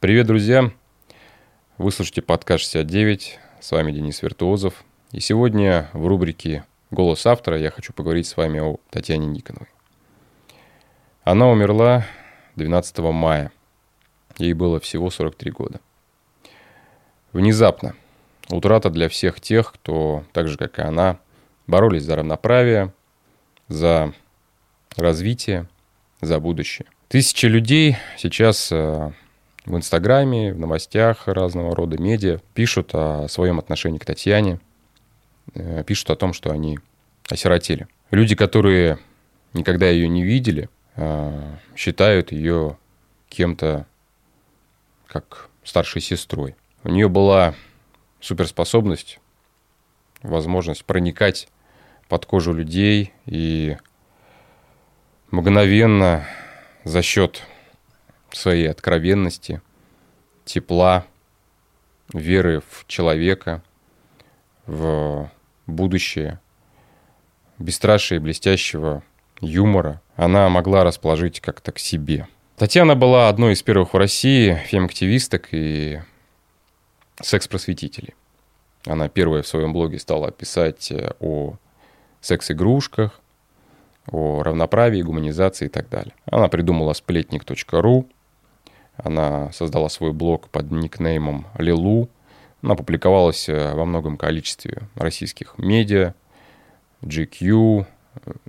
Привет, друзья! Вы слушаете подкаст 69. С вами Денис Виртуозов. И сегодня в рубрике «Голос автора» я хочу поговорить с вами о Татьяне Никоновой. Она умерла 12 мая. Ей было всего 43 года. Внезапно. Утрата для всех тех, кто, так же как и она, боролись за равноправие, за развитие, за будущее. Тысячи людей сейчас э, в Инстаграме, в новостях разного рода медиа пишут о своем отношении к Татьяне, э, пишут о том, что они осиротели. Люди, которые никогда ее не видели, э, считают ее кем-то как старшей сестрой. У нее была суперспособность, возможность проникать под кожу людей и мгновенно за счет своей откровенности, тепла, веры в человека, в будущее, бесстрашие блестящего юмора, она могла расположить как-то к себе. Татьяна была одной из первых в России фем-активисток и секс-просветителей. Она первая в своем блоге стала писать э, о секс-игрушках, о равноправии, гуманизации и так далее. Она придумала сплетник.ру, она создала свой блог под никнеймом Лилу, она публиковалась э, во многом количестве российских медиа, GQ,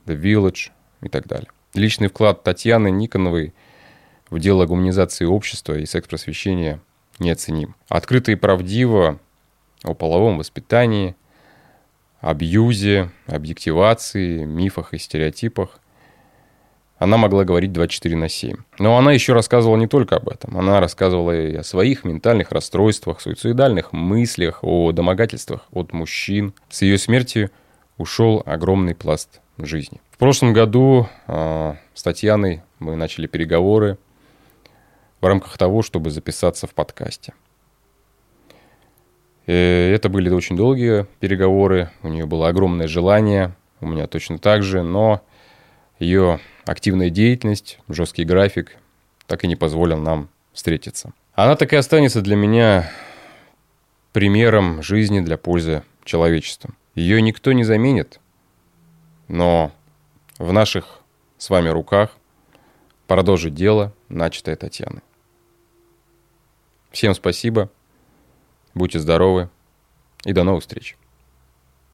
The Village и так далее. Личный вклад Татьяны Никоновой в дело гуманизации общества и секс-просвещения неоценим. Открыто и правдиво о половом воспитании, абьюзе, объективации, мифах и стереотипах. Она могла говорить 24 на 7. Но она еще рассказывала не только об этом. Она рассказывала и о своих ментальных расстройствах, суицидальных мыслях, о домогательствах от мужчин. С ее смертью ушел огромный пласт жизни. В прошлом году э, с Татьяной мы начали переговоры в рамках того, чтобы записаться в подкасте. И э, это были очень долгие переговоры, у нее было огромное желание, у меня точно так же, но ее активная деятельность, жесткий график так и не позволил нам встретиться. Она так и останется для меня примером жизни для пользы человечества. Ее никто не заменит, но в наших с вами руках продолжить дело, начатое Татьяной. Всем спасибо. Будьте здоровы и до новых встреч.